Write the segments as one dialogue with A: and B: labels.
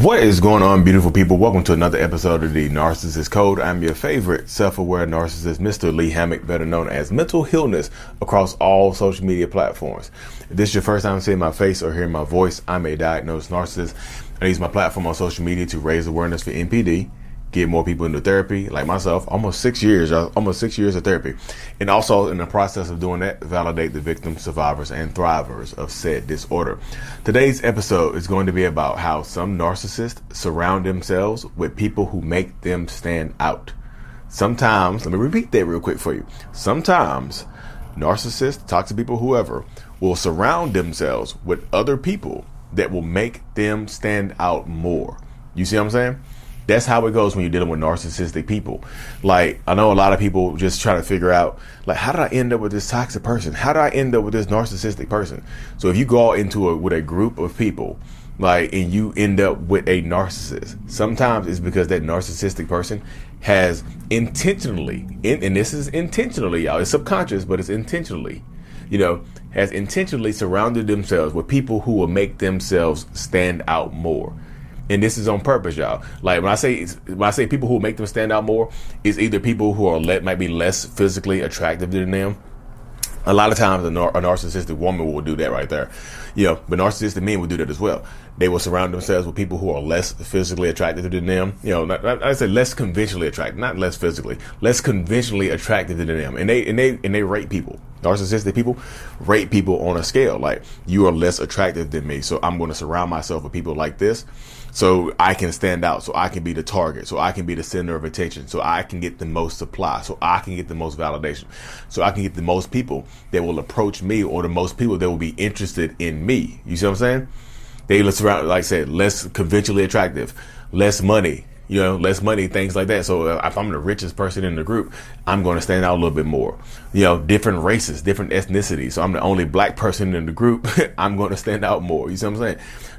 A: What is going on, beautiful people? Welcome to another episode of the Narcissist Code. I'm your favorite self-aware narcissist, Mr. Lee Hammock, better known as Mental Healness, across all social media platforms. If this is your first time seeing my face or hearing my voice, I'm a diagnosed narcissist. I use my platform on social media to raise awareness for NPD, get more people into therapy, like myself, almost six years, almost six years of therapy. And also in the process of doing that, validate the victims, survivors, and thrivers of said disorder. Today's episode is going to be about how some narcissists surround themselves with people who make them stand out. Sometimes, let me repeat that real quick for you. Sometimes narcissists, toxic people, whoever, will surround themselves with other people that will make them stand out more. You see what I'm saying? That's how it goes when you're dealing with narcissistic people. Like, I know a lot of people just try to figure out, like, how did I end up with this toxic person? How did I end up with this narcissistic person? So if you go out into a, with a group of people, like, and you end up with a narcissist, sometimes it's because that narcissistic person has intentionally, in, and this is intentionally, y'all, it's subconscious, but it's intentionally, you know, has intentionally surrounded themselves with people who will make themselves stand out more and this is on purpose, y'all. Like when I say when I say people who make them stand out more, is either people who are let might be less physically attractive than them. A lot of times, a, nar- a, narcissistic woman will do that right there, you know. But narcissistic men will do that as well. They will surround themselves with people who are less physically attractive than them. You know, not, not, I say less conventionally attractive, not less physically, less conventionally attractive than them. And they and they and they rate people. Narcissistic people rate people on a scale. Like you are less attractive than me, so I'm going to surround myself with people like this so I can stand out, so I can be the target, so I can be the center of attention, so I can get the most supply, so I can get the most validation, so I can get the most people that will approach me or the most people that will be interested in me. You see what I'm saying? They look around, like I said, less conventionally attractive, less money, you know, less money, things like that. So uh, if I'm the richest person in the group, I'm going to stand out a little bit more. You know, different races, different ethnicities. So I'm the only black person in the group. I'm going to stand out more. You see what I'm saying?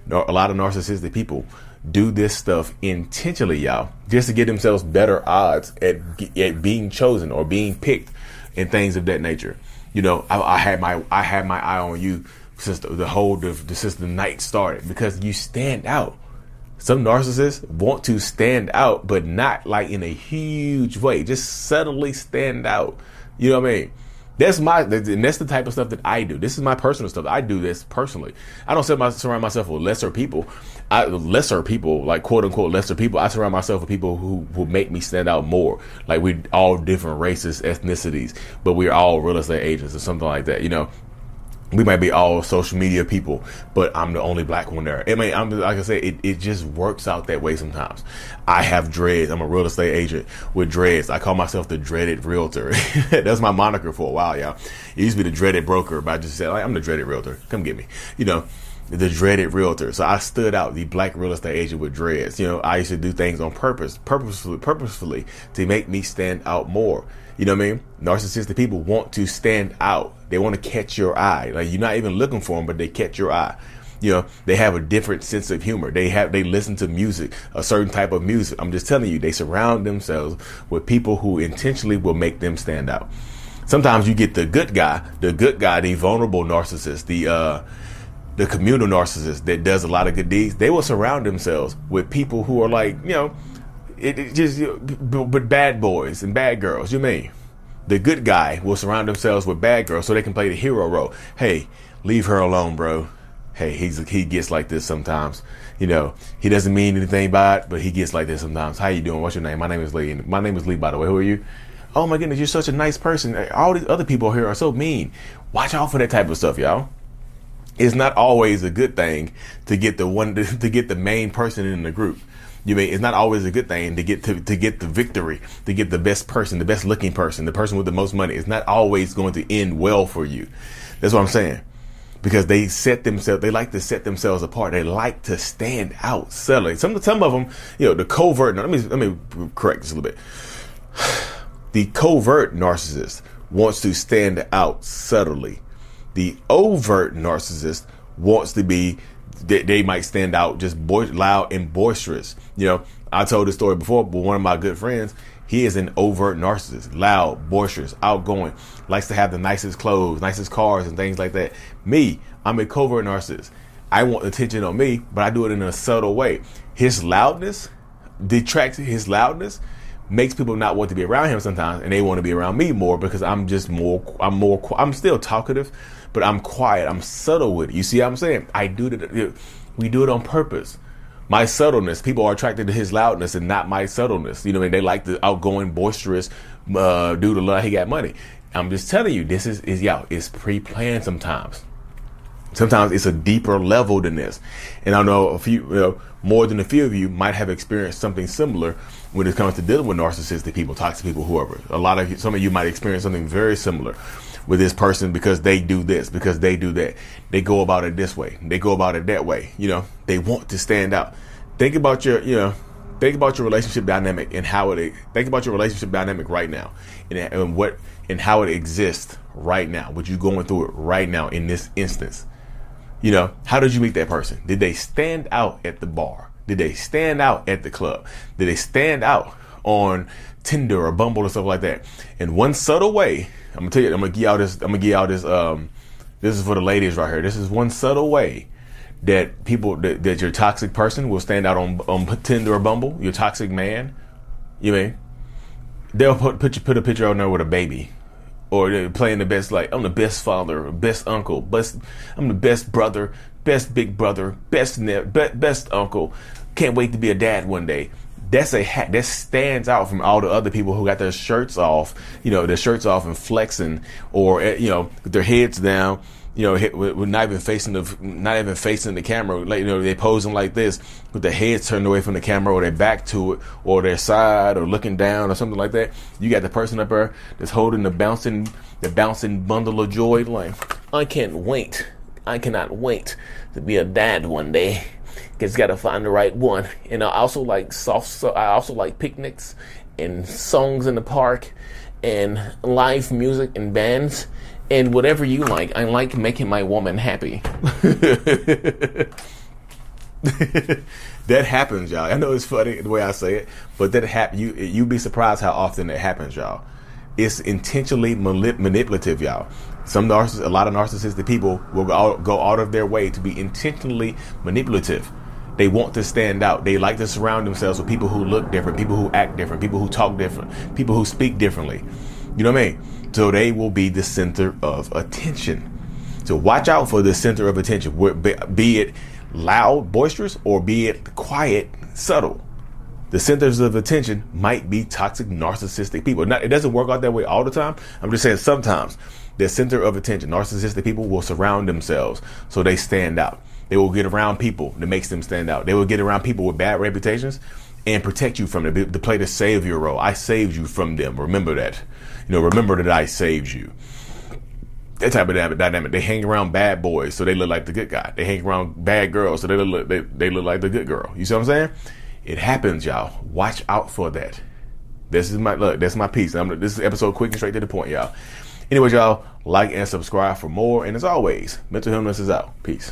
A: A lot of narcissistic people do this stuff intentionally, y'all, just to get themselves better odds at, at being chosen or being picked and things of that nature. You know, I, I had my I had my eye on you since the, the whole the, since the night started because you stand out. Some narcissists want to stand out, but not like in a huge way. Just subtly stand out. You know what I mean? That's my, and that's the type of stuff that I do. This is my personal stuff. I do this personally. I don't surround myself with lesser people. I, lesser people, like quote unquote lesser people. I surround myself with people who will make me stand out more. Like we're all different races, ethnicities, but we're all real estate agents or something like that. You know, we might be all social media people, but I'm the only black one there. I mean, I'm like I say, it, it just works out that way sometimes. I have dreads. I'm a real estate agent with dreads. I call myself the dreaded realtor. That's my moniker for a while, y'all. It used to be the dreaded broker, but I just said, like, I'm the dreaded realtor. Come get me. You know, the dreaded realtor. So I stood out, the black real estate agent with dreads. You know, I used to do things on purpose, purposefully, purposefully to make me stand out more. You know what I mean? Narcissistic people want to stand out. They want to catch your eye. Like you're not even looking for them, but they catch your eye. You know, they have a different sense of humor. They have, they listen to music, a certain type of music. I'm just telling you, they surround themselves with people who intentionally will make them stand out. Sometimes you get the good guy, the good guy, the vulnerable narcissist, the, uh, the communal narcissist that does a lot of good deeds. They will surround themselves with people who are like, you know, it, it just, you know, but bad boys and bad girls. You mean? The good guy will surround themselves with bad girls so they can play the hero role. Hey, leave her alone, bro. Hey, he's he gets like this sometimes. You know, he doesn't mean anything by it, but he gets like this sometimes. How you doing? What's your name? My name is Lee. My name is Lee, by the way. Who are you? Oh my goodness, you're such a nice person. All these other people here are so mean. Watch out for that type of stuff, y'all. It's not always a good thing to get the one to, to get the main person in the group. You mean it's not always a good thing to get to, to get the victory, to get the best person, the best looking person, the person with the most money. It's not always going to end well for you. That's what I'm saying. Because they set themselves, they like to set themselves apart. They like to stand out subtly. Some, some of them, you know, the covert, let me, let me correct this a little bit. The covert narcissist wants to stand out subtly. The overt narcissist wants to be they, they might stand out just boy, loud and boisterous. You know, I told this story before, but one of my good friends, he is an overt narcissist, loud, boisterous, outgoing, likes to have the nicest clothes, nicest cars, and things like that. Me, I'm a covert narcissist. I want attention on me, but I do it in a subtle way. His loudness detracts his loudness makes people not want to be around him sometimes and they want to be around me more because I'm just more I'm more I'm still talkative but I'm quiet I'm subtle with it. You see what I'm saying? I do it we do it on purpose. My subtleness people are attracted to his loudness and not my subtleness. You know I mean? They like the outgoing boisterous uh, dude a lot he got money. I'm just telling you this is is y'all. it's pre-planned sometimes sometimes it's a deeper level than this and I know a few you know more than a few of you might have experienced something similar when it comes to dealing with narcissistic people, toxic people, whoever. A lot of some of you might experience something very similar with this person because they do this, because they do that. They go about it this way. They go about it that way. You know, they want to stand out. Think about your, you know, think about your relationship dynamic and how it. Think about your relationship dynamic right now, and, and what and how it exists right now. What you're going through it right now in this instance. You know, how did you meet that person? Did they stand out at the bar? Did they stand out at the club? Did they stand out on Tinder or Bumble or stuff like that? In one subtle way, I'm gonna tell you, I'm gonna give y'all this, I'm gonna give y'all this, um, this is for the ladies right here. This is one subtle way that people, that, that your toxic person will stand out on, on Tinder or Bumble, your toxic man, you mean? They'll put, put, put a picture on there with a baby or they're playing the best like I'm the best father, best uncle, best I'm the best brother, best big brother, best ne- be- best uncle. Can't wait to be a dad one day. That's a hat that stands out from all the other people who got their shirts off, you know, their shirts off and flexing, or eh, you know, their heads down, you know, with not even facing the not even facing the camera. Like you know, they posing like this with their heads turned away from the camera, or their back to it, or their side, or looking down, or something like that. You got the person up there that's holding the bouncing the bouncing bundle of joy. Like, I can't wait. I cannot wait to be a dad one day. Cause got to find the right one. And I also like soft. So I also like picnics and songs in the park and live music and bands and whatever you like. I like making my woman happy. that happens, y'all. I know it's funny the way I say it, but that happen. You you'd be surprised how often it happens, y'all. It's intentionally manip- manipulative, y'all. Some narcissists, a lot of narcissistic people will go out, go out of their way to be intentionally manipulative. They want to stand out. They like to surround themselves with people who look different, people who act different, people who talk different, people who speak differently. You know what I mean? So they will be the center of attention. So watch out for the center of attention, be it loud, boisterous, or be it quiet, subtle. The centers of attention might be toxic, narcissistic people. Now, it doesn't work out that way all the time. I'm just saying sometimes the center of attention, narcissistic people will surround themselves so they stand out. They will get around people that makes them stand out. They will get around people with bad reputations and protect you from it. To play the savior role. I saved you from them. Remember that. You know, remember that I saved you. That type of dynamic. They hang around bad boys, so they look like the good guy. They hang around bad girls, so they look they, they look like the good girl. You see what I'm saying? It happens, y'all. Watch out for that. This is my look. That's my piece. I'm, this is episode quick and straight to the point, y'all. Anyways, y'all like and subscribe for more. And as always, Mental Healness is out. Peace.